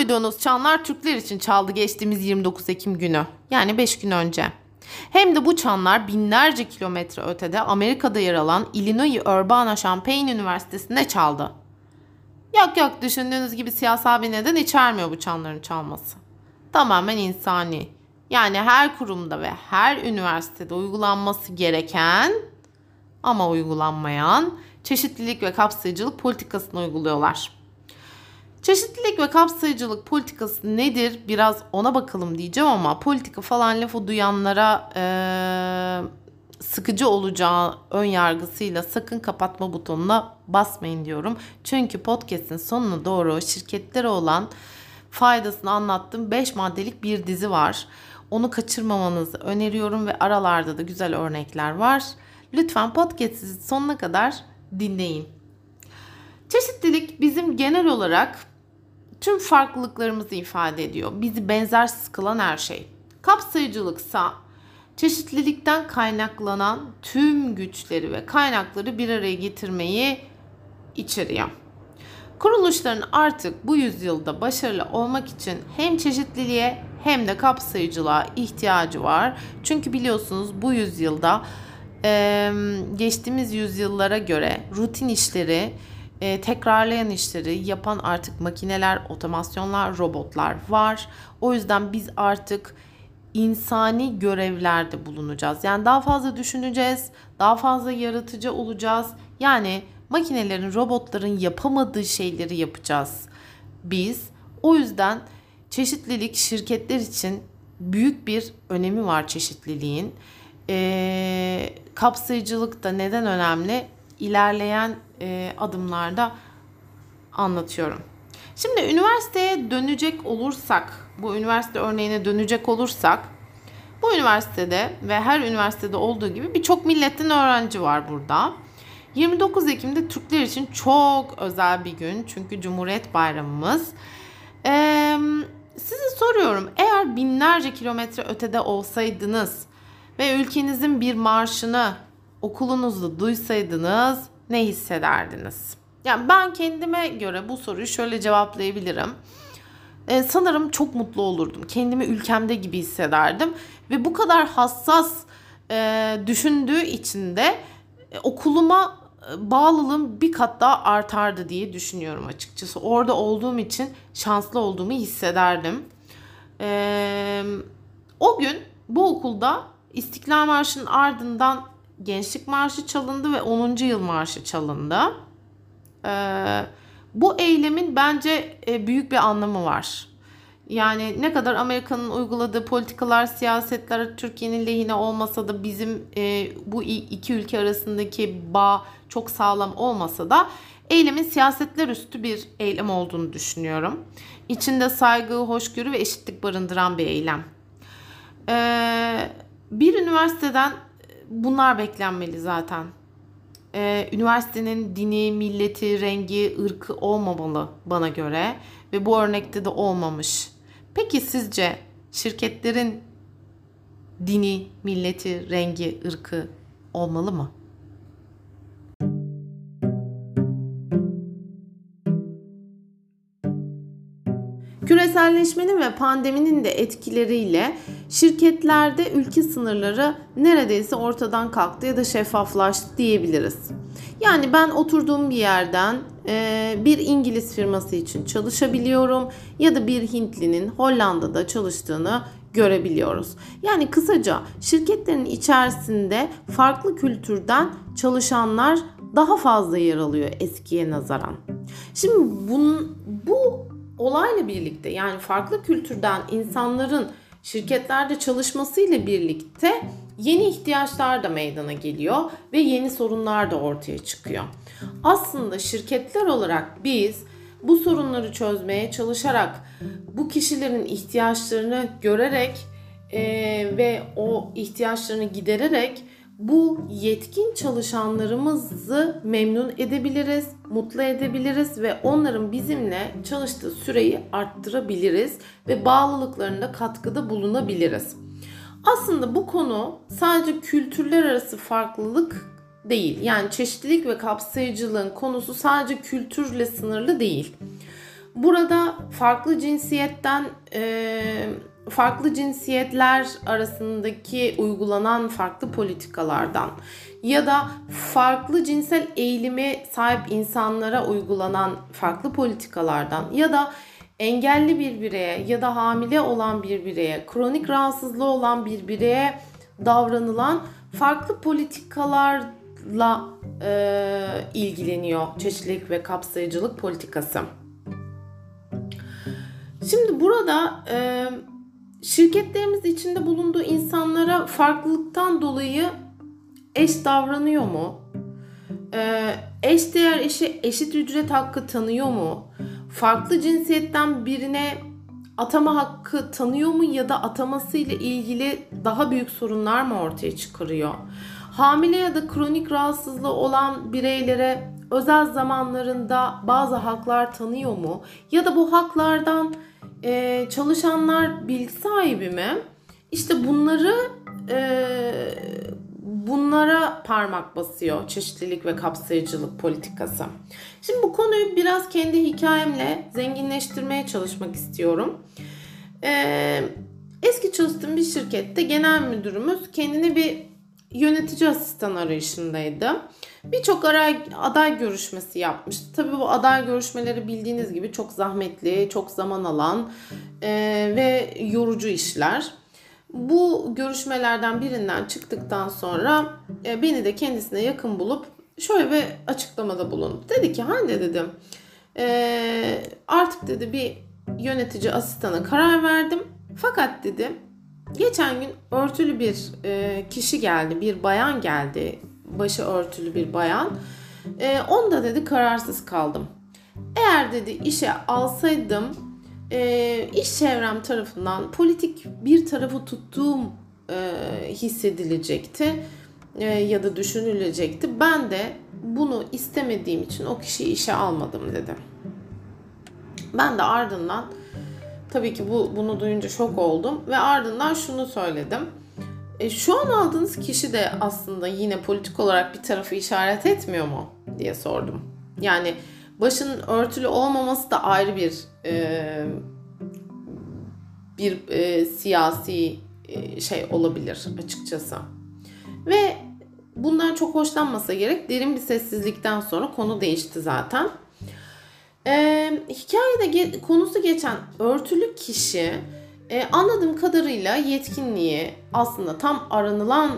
duyduğunuz çanlar Türkler için çaldı geçtiğimiz 29 Ekim günü. Yani 5 gün önce. Hem de bu çanlar binlerce kilometre ötede Amerika'da yer alan Illinois Urbana-Champaign Üniversitesi'nde çaldı. Yok yok düşündüğünüz gibi siyasal bir neden içermiyor bu çanların çalması. Tamamen insani. Yani her kurumda ve her üniversitede uygulanması gereken ama uygulanmayan çeşitlilik ve kapsayıcılık politikasını uyguluyorlar. Çeşitlilik ve kapsayıcılık politikası nedir? Biraz ona bakalım diyeceğim ama politika falan lafı duyanlara ee, sıkıcı olacağı ön yargısıyla sakın kapatma butonuna basmayın diyorum. Çünkü podcast'in sonuna doğru şirketlere olan faydasını anlattığım 5 maddelik bir dizi var. Onu kaçırmamanızı öneriyorum ve aralarda da güzel örnekler var. Lütfen podcast'i sonuna kadar dinleyin. Çeşitlilik bizim genel olarak tüm farklılıklarımızı ifade ediyor. Bizi benzersiz kılan her şey. Kapsayıcılıksa çeşitlilikten kaynaklanan tüm güçleri ve kaynakları bir araya getirmeyi içeriyor. Kuruluşların artık bu yüzyılda başarılı olmak için hem çeşitliliğe hem de kapsayıcılığa ihtiyacı var. Çünkü biliyorsunuz bu yüzyılda geçtiğimiz yüzyıllara göre rutin işleri, e, tekrarlayan işleri yapan artık makineler, otomasyonlar, robotlar var. O yüzden biz artık insani görevlerde bulunacağız. Yani daha fazla düşüneceğiz, daha fazla yaratıcı olacağız. Yani makinelerin, robotların yapamadığı şeyleri yapacağız biz. O yüzden çeşitlilik şirketler için büyük bir önemi var çeşitliliğin. Ee, kapsayıcılık da neden önemli? İlerleyen e, adımlarda anlatıyorum. Şimdi üniversiteye dönecek olursak, bu üniversite örneğine dönecek olursak, bu üniversitede ve her üniversitede olduğu gibi birçok milletten öğrenci var burada. 29 Ekim'de Türkler için çok özel bir gün çünkü Cumhuriyet Bayramımız. Ee, size soruyorum eğer binlerce kilometre ötede olsaydınız ve ülkenizin bir marşını okulunuzda duysaydınız ne hissederdiniz? Yani ben kendime göre bu soruyu şöyle cevaplayabilirim. Ee, sanırım çok mutlu olurdum. Kendimi ülkemde gibi hissederdim. Ve bu kadar hassas e, düşündüğü için de e, okuluma e, bağlılığım bir kat daha artardı diye düşünüyorum açıkçası. Orada olduğum için şanslı olduğumu hissederdim. Ee, o gün bu okulda İstiklal Marşı'nın ardından Gençlik Marşı çalındı ve 10. Yıl Marşı çalındı. Ee, bu eylemin bence e, büyük bir anlamı var. Yani ne kadar Amerika'nın uyguladığı politikalar, siyasetler Türkiye'nin lehine olmasa da bizim e, bu iki ülke arasındaki bağ çok sağlam olmasa da eylemin siyasetler üstü bir eylem olduğunu düşünüyorum. İçinde saygı, hoşgörü ve eşitlik barındıran bir eylem. Ee, bir üniversiteden bunlar beklenmeli zaten. Ee, üniversitenin dini, milleti, rengi, ırkı olmamalı bana göre ve bu örnekte de olmamış. Peki sizce şirketlerin dini, milleti, rengi, ırkı olmalı mı? Küreselleşmenin ve pandeminin de etkileriyle şirketlerde ülke sınırları neredeyse ortadan kalktı ya da şeffaflaştı diyebiliriz. Yani ben oturduğum bir yerden e, bir İngiliz firması için çalışabiliyorum ya da bir Hintlinin Hollanda'da çalıştığını görebiliyoruz. Yani kısaca şirketlerin içerisinde farklı kültürden çalışanlar daha fazla yer alıyor eskiye nazaran. Şimdi bunun, bu olayla birlikte yani farklı kültürden insanların şirketlerde çalışmasıyla birlikte yeni ihtiyaçlar da meydana geliyor ve yeni sorunlar da ortaya çıkıyor. Aslında şirketler olarak biz bu sorunları çözmeye çalışarak bu kişilerin ihtiyaçlarını görerek e, ve o ihtiyaçlarını gidererek bu yetkin çalışanlarımızı memnun edebiliriz, mutlu edebiliriz ve onların bizimle çalıştığı süreyi arttırabiliriz ve bağlılıklarında katkıda bulunabiliriz. Aslında bu konu sadece kültürler arası farklılık değil. Yani çeşitlilik ve kapsayıcılığın konusu sadece kültürle sınırlı değil. Burada farklı cinsiyetten e, farklı cinsiyetler arasındaki uygulanan farklı politikalardan ya da farklı cinsel eğilimi sahip insanlara uygulanan farklı politikalardan ya da engelli bir bireye ya da hamile olan bir bireye, kronik rahatsızlığı olan bir bireye davranılan farklı politikalarla e, ilgileniyor çeşitlilik ve kapsayıcılık politikası. Şimdi burada e, şirketlerimiz içinde bulunduğu insanlara farklılıktan dolayı eş davranıyor mu? E, eş değer eşi eşit ücret hakkı tanıyor mu? Farklı cinsiyetten birine atama hakkı tanıyor mu ya da ataması ile ilgili daha büyük sorunlar mı ortaya çıkarıyor? Hamile ya da kronik rahatsızlığı olan bireylere özel zamanlarında bazı haklar tanıyor mu? Ya da bu haklardan e, çalışanlar bilgi sahibi mi? İşte bunları e, bunlara parmak basıyor çeşitlilik ve kapsayıcılık politikası. Şimdi bu konuyu biraz kendi hikayemle zenginleştirmeye çalışmak istiyorum. Ee, eski çalıştığım bir şirkette genel müdürümüz kendine bir yönetici asistan arayışındaydı. Birçok aday, görüşmesi yapmıştı. Tabii bu aday görüşmeleri bildiğiniz gibi çok zahmetli, çok zaman alan e, ve yorucu işler. Bu görüşmelerden birinden çıktıktan sonra e, beni de kendisine yakın bulup şöyle bir açıklamada bulundu. Dedi ki Hande dedim e, artık dedi bir yönetici asistana karar verdim. Fakat dedi geçen gün örtülü bir e, kişi geldi, bir bayan geldi. Başı örtülü bir bayan. E, onda dedi kararsız kaldım. Eğer dedi işe alsaydım e, iş çevrem tarafından politik bir tarafı tuttuğum e, hissedilecekti e, ya da düşünülecekti. Ben de bunu istemediğim için o kişiyi işe almadım dedi. Ben de ardından tabii ki bu bunu duyunca şok oldum ve ardından şunu söyledim. E, şu an aldığınız kişi de aslında yine politik olarak bir tarafı işaret etmiyor mu diye sordum. Yani başının örtülü olmaması da ayrı bir e, bir e, siyasi e, şey olabilir açıkçası. Ve bundan çok hoşlanmasa gerek derin bir sessizlikten sonra konu değişti zaten. Ee, hikayede ge- konusu geçen örtülü kişi e, anladığım kadarıyla yetkinliği aslında tam aranılan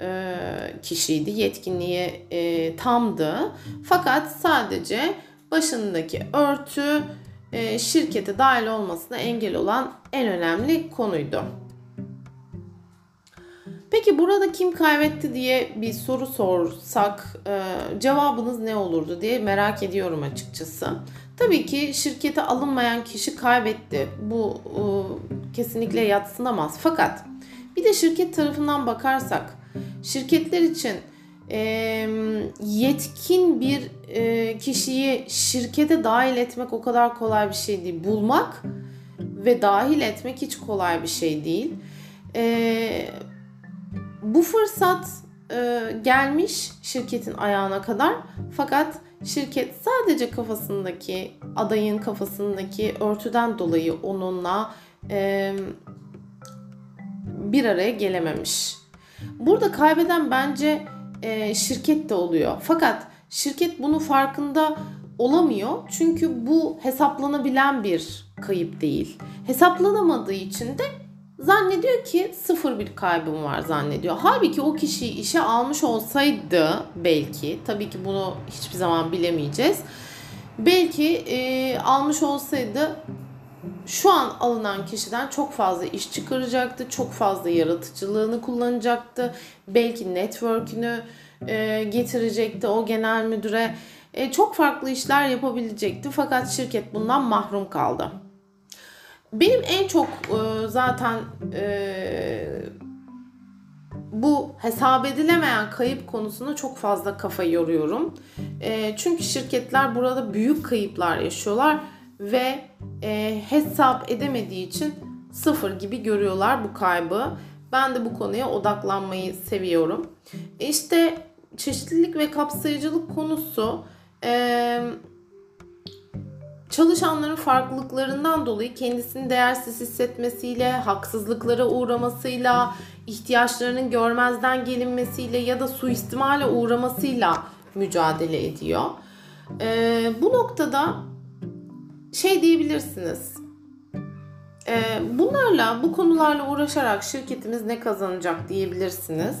e, kişiydi. Yetkinliği e, tamdı. Fakat sadece başındaki örtü e, şirkete dahil olmasına engel olan en önemli konuydu. Peki burada kim kaybetti diye bir soru sorsak e, cevabınız ne olurdu diye merak ediyorum açıkçası. Tabii ki şirkete alınmayan kişi kaybetti. Bu e, kesinlikle yatsınamaz. Fakat bir de şirket tarafından bakarsak şirketler için e, yetkin bir e, kişiyi şirkete dahil etmek o kadar kolay bir şey değil. Bulmak ve dahil etmek hiç kolay bir şey değil. E, bu fırsat e, gelmiş şirketin ayağına kadar fakat şirket sadece kafasındaki adayın kafasındaki örtüden dolayı onunla e, bir araya gelememiş. Burada kaybeden bence e, şirket de oluyor. Fakat şirket bunu farkında olamıyor. Çünkü bu hesaplanabilen bir kayıp değil. Hesaplanamadığı için de zannediyor ki sıfır bir kaybım var zannediyor. Halbuki o kişiyi işe almış olsaydı belki tabii ki bunu hiçbir zaman bilemeyeceğiz. Belki e, almış olsaydı şu an alınan kişiden çok fazla iş çıkaracaktı. Çok fazla yaratıcılığını kullanacaktı. Belki network'ünü e, getirecekti o genel müdüre. E, çok farklı işler yapabilecekti. Fakat şirket bundan mahrum kaldı. Benim en çok e, zaten e, bu hesap edilemeyen kayıp konusunda çok fazla kafa yoruyorum. E, çünkü şirketler burada büyük kayıplar yaşıyorlar ve e, hesap edemediği için sıfır gibi görüyorlar bu kaybı. Ben de bu konuya odaklanmayı seviyorum. İşte çeşitlilik ve kapsayıcılık konusu e, çalışanların farklılıklarından dolayı kendisini değersiz hissetmesiyle, haksızlıklara uğramasıyla, ihtiyaçlarının görmezden gelinmesiyle ya da suistimale uğramasıyla mücadele ediyor. Ee, bu noktada şey diyebilirsiniz. Ee, bunlarla, bu konularla uğraşarak şirketimiz ne kazanacak diyebilirsiniz.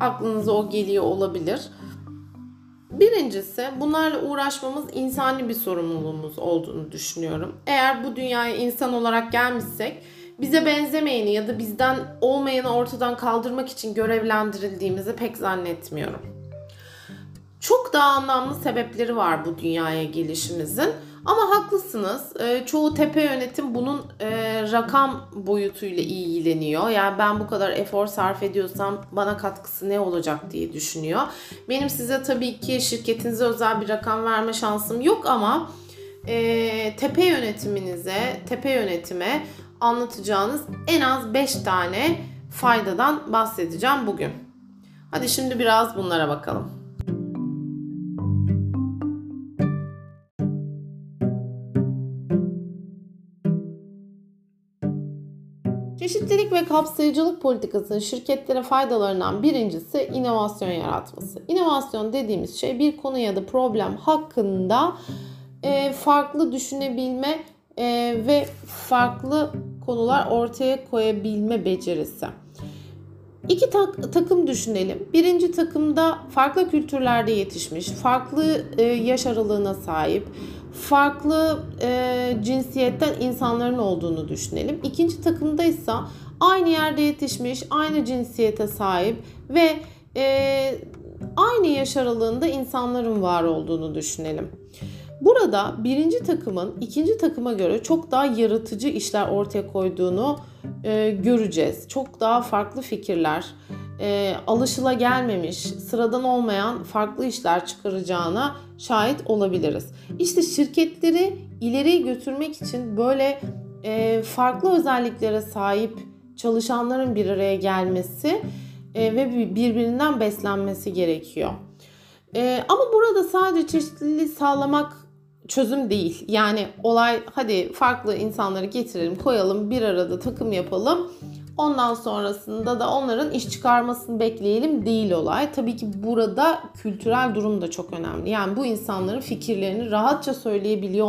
Aklınıza o geliyor olabilir. Birincisi bunlarla uğraşmamız insani bir sorumluluğumuz olduğunu düşünüyorum. Eğer bu dünyaya insan olarak gelmişsek bize benzemeyeni ya da bizden olmayanı ortadan kaldırmak için görevlendirildiğimizi pek zannetmiyorum. Çok daha anlamlı sebepleri var bu dünyaya gelişimizin. Ama haklısınız. E, çoğu tepe yönetim bunun e, rakam boyutuyla ilgileniyor. Yani ben bu kadar efor sarf ediyorsam bana katkısı ne olacak diye düşünüyor. Benim size tabii ki şirketinize özel bir rakam verme şansım yok ama e, tepe yönetiminize, tepe yönetime anlatacağınız en az 5 tane faydadan bahsedeceğim bugün. Hadi şimdi biraz bunlara bakalım. Çeşitlilik ve kapsayıcılık politikasının şirketlere faydalarından birincisi inovasyon yaratması. İnovasyon dediğimiz şey bir konu ya da problem hakkında e, farklı düşünebilme e, ve farklı konular ortaya koyabilme becerisi. İki tak, takım düşünelim. Birinci takımda farklı kültürlerde yetişmiş, farklı e, yaş aralığına sahip, farklı e, cinsiyetten insanların olduğunu düşünelim. İkinci takımda ise aynı yerde yetişmiş, aynı cinsiyete sahip ve e, aynı yaş aralığında insanların var olduğunu düşünelim. Burada birinci takımın ikinci takıma göre çok daha yaratıcı işler ortaya koyduğunu e, göreceğiz. Çok daha farklı fikirler, e, alışıla gelmemiş, sıradan olmayan farklı işler çıkaracağına şahit olabiliriz. İşte şirketleri ileriye götürmek için böyle e, farklı özelliklere sahip çalışanların bir araya gelmesi e, ve birbirinden beslenmesi gerekiyor. E, ama burada sadece çeşitliliği sağlamak çözüm değil. Yani olay hadi farklı insanları getirelim, koyalım, bir arada takım yapalım Ondan sonrasında da onların iş çıkarmasını bekleyelim değil olay. Tabii ki burada kültürel durum da çok önemli. Yani bu insanların fikirlerini rahatça söyleyebiliyor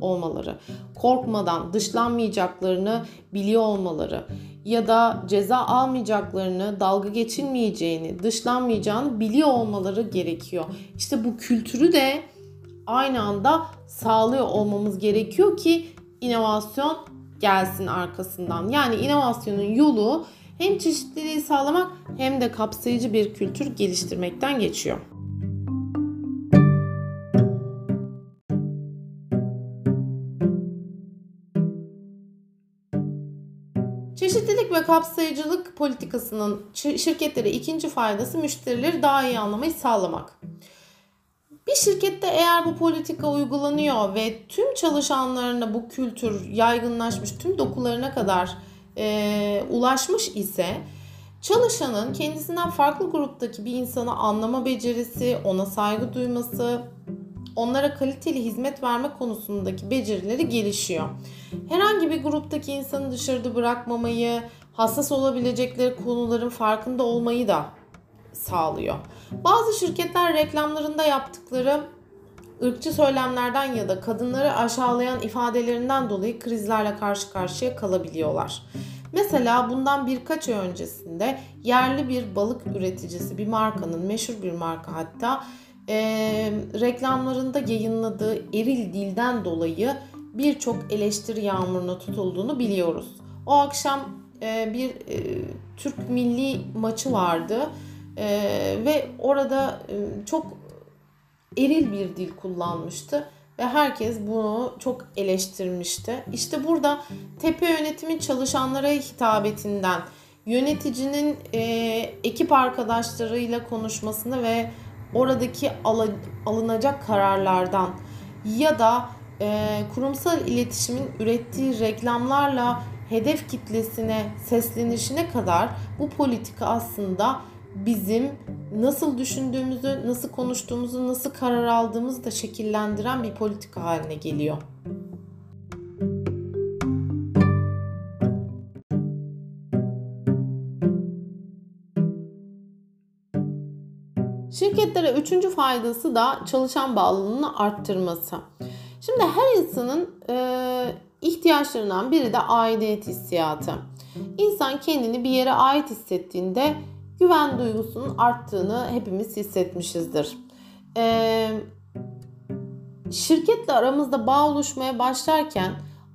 olmaları, korkmadan dışlanmayacaklarını biliyor olmaları ya da ceza almayacaklarını, dalga geçilmeyeceğini, dışlanmayacağını biliyor olmaları gerekiyor. İşte bu kültürü de aynı anda sağlıyor olmamız gerekiyor ki inovasyon gelsin arkasından. Yani inovasyonun yolu hem çeşitliliği sağlamak hem de kapsayıcı bir kültür geliştirmekten geçiyor. Çeşitlilik ve kapsayıcılık politikasının şirketlere ikinci faydası müşterileri daha iyi anlamayı sağlamak. Bir şirkette eğer bu politika uygulanıyor ve tüm çalışanlarına bu kültür yaygınlaşmış, tüm dokularına kadar e, ulaşmış ise çalışanın kendisinden farklı gruptaki bir insanı anlama becerisi, ona saygı duyması, onlara kaliteli hizmet verme konusundaki becerileri gelişiyor. Herhangi bir gruptaki insanı dışarıda bırakmamayı, hassas olabilecekleri konuların farkında olmayı da sağlıyor. Bazı şirketler reklamlarında yaptıkları ırkçı söylemlerden ya da kadınları aşağılayan ifadelerinden dolayı krizlerle karşı karşıya kalabiliyorlar. Mesela bundan birkaç ay öncesinde yerli bir balık üreticisi bir markanın meşhur bir marka hatta e, reklamlarında yayınladığı eril dilden dolayı birçok eleştiri yağmuruna tutulduğunu biliyoruz. O akşam e, bir e, Türk milli maçı vardı ee, ve orada e, çok eril bir dil kullanmıştı ve herkes bunu çok eleştirmişti. İşte burada tepe yönetimin çalışanlara hitabetinden, yöneticinin e, ekip arkadaşlarıyla konuşmasını ve oradaki al, alınacak kararlardan ya da e, kurumsal iletişimin ürettiği reklamlarla hedef kitlesine seslenişine kadar bu politika aslında bizim nasıl düşündüğümüzü, nasıl konuştuğumuzu, nasıl karar aldığımızı da şekillendiren bir politika haline geliyor. Şirketlere üçüncü faydası da çalışan bağlılığını arttırması. Şimdi her insanın e, ihtiyaçlarından biri de aidiyet hissiyatı. İnsan kendini bir yere ait hissettiğinde güven duygusunun arttığını hepimiz hissetmişizdir. E, şirketle aramızda bağ oluşmaya başlarken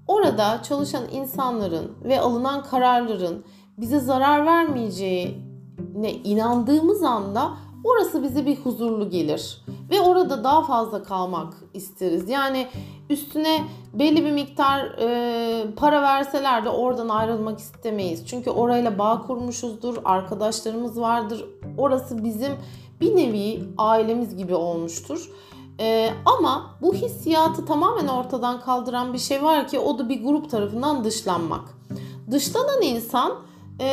orada çalışan insanların ve alınan kararların bize zarar vermeyeceğine inandığımız anda orası bize bir huzurlu gelir ve orada daha fazla kalmak isteriz. Yani üstüne belli bir miktar e, para verseler de oradan ayrılmak istemeyiz. Çünkü orayla bağ kurmuşuzdur, arkadaşlarımız vardır. Orası bizim bir nevi ailemiz gibi olmuştur. Ee, ama bu hissiyatı tamamen ortadan kaldıran bir şey var ki o da bir grup tarafından dışlanmak. Dışlanan insan e,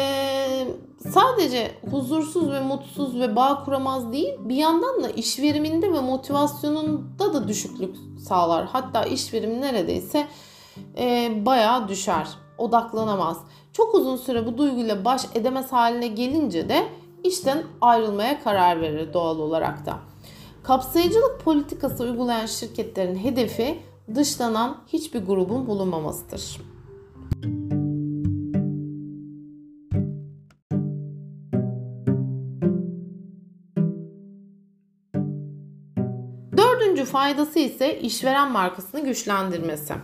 sadece huzursuz ve mutsuz ve bağ kuramaz değil bir yandan da iş veriminde ve motivasyonunda da düşüklük sağlar. Hatta iş verimi neredeyse e, bayağı düşer. Odaklanamaz. Çok uzun süre bu duyguyla baş edemez haline gelince de işten ayrılmaya karar verir doğal olarak da. Kapsayıcılık politikası uygulayan şirketlerin hedefi dışlanan hiçbir grubun bulunmamasıdır. Faydası ise işveren markasını güçlendirmesi.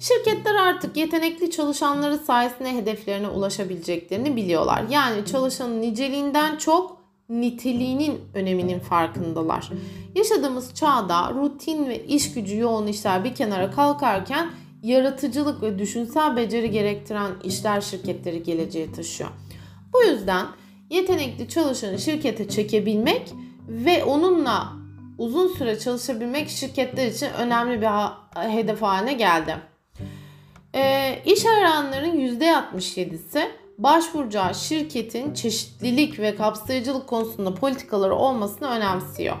Şirketler artık yetenekli çalışanları sayesinde hedeflerine ulaşabileceklerini biliyorlar. Yani çalışanın niceliğinden çok niteliğinin öneminin farkındalar. Yaşadığımız çağda rutin ve iş gücü yoğun işler bir kenara kalkarken yaratıcılık ve düşünsel beceri gerektiren işler şirketleri geleceğe taşıyor. Bu yüzden yetenekli çalışanı şirkete çekebilmek ve onunla uzun süre çalışabilmek şirketler için önemli bir hedef haline geldi. E, iş arayanların %67'si başvuracağı şirketin çeşitlilik ve kapsayıcılık konusunda politikaları olmasını önemsiyor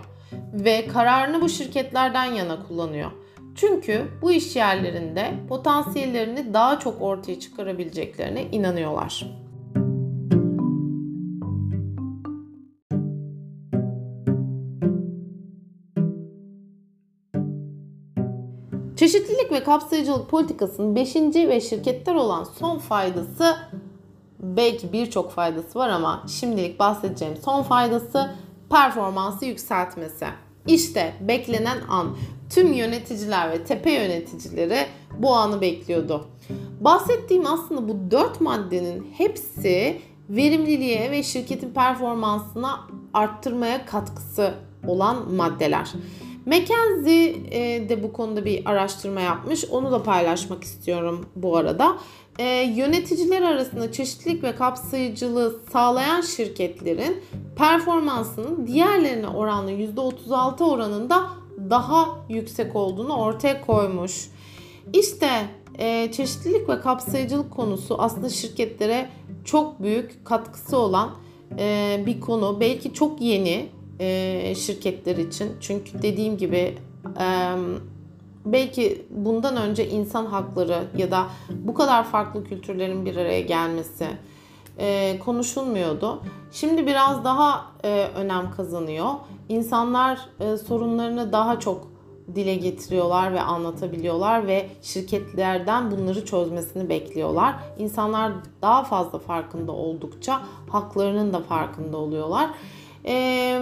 ve kararını bu şirketlerden yana kullanıyor. Çünkü bu iş yerlerinde potansiyellerini daha çok ortaya çıkarabileceklerine inanıyorlar. Çeşitlilik ve kapsayıcılık politikasının 5. ve şirketler olan son faydası belki birçok faydası var ama şimdilik bahsedeceğim son faydası performansı yükseltmesi. İşte beklenen an. Tüm yöneticiler ve tepe yöneticileri bu anı bekliyordu. Bahsettiğim aslında bu dört maddenin hepsi verimliliğe ve şirketin performansına arttırmaya katkısı olan maddeler. McKinsey e, de bu konuda bir araştırma yapmış. Onu da paylaşmak istiyorum bu arada. E, yöneticiler arasında çeşitlilik ve kapsayıcılığı sağlayan şirketlerin performansının diğerlerine oranla %36 oranında daha yüksek olduğunu ortaya koymuş. İşte e, çeşitlilik ve kapsayıcılık konusu aslında şirketlere çok büyük katkısı olan e, bir konu. Belki çok yeni e, şirketler için. Çünkü dediğim gibi e, belki bundan önce insan hakları ya da bu kadar farklı kültürlerin bir araya gelmesi e, konuşulmuyordu. Şimdi biraz daha e, önem kazanıyor. İnsanlar e, sorunlarını daha çok dile getiriyorlar ve anlatabiliyorlar ve şirketlerden bunları çözmesini bekliyorlar. İnsanlar daha fazla farkında oldukça haklarının da farkında oluyorlar. Eee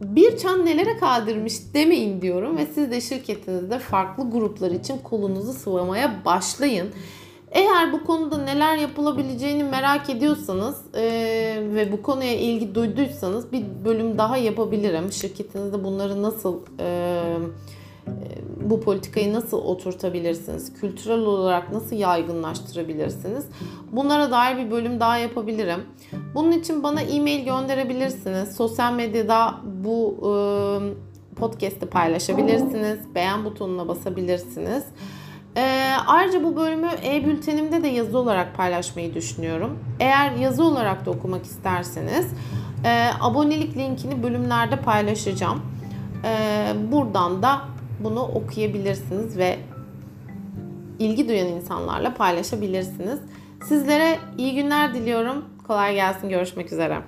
bir çan nelere kaldırmış demeyin diyorum ve siz de şirketinizde farklı gruplar için kolunuzu sıvamaya başlayın. Eğer bu konuda neler yapılabileceğini merak ediyorsanız e, ve bu konuya ilgi duyduysanız bir bölüm daha yapabilirim. Şirketinizde bunları nasıl e, bu politikayı nasıl oturtabilirsiniz? Kültürel olarak nasıl yaygınlaştırabilirsiniz? Bunlara dair bir bölüm daha yapabilirim. Bunun için bana e-mail gönderebilirsiniz. Sosyal medyada bu e, podcast'i paylaşabilirsiniz. Beğen butonuna basabilirsiniz. E, ayrıca bu bölümü e-bültenimde de yazı olarak paylaşmayı düşünüyorum. Eğer yazı olarak da okumak isterseniz e, abonelik linkini bölümlerde paylaşacağım. E, buradan da bunu okuyabilirsiniz ve ilgi duyan insanlarla paylaşabilirsiniz. Sizlere iyi günler diliyorum. Kolay gelsin. Görüşmek üzere.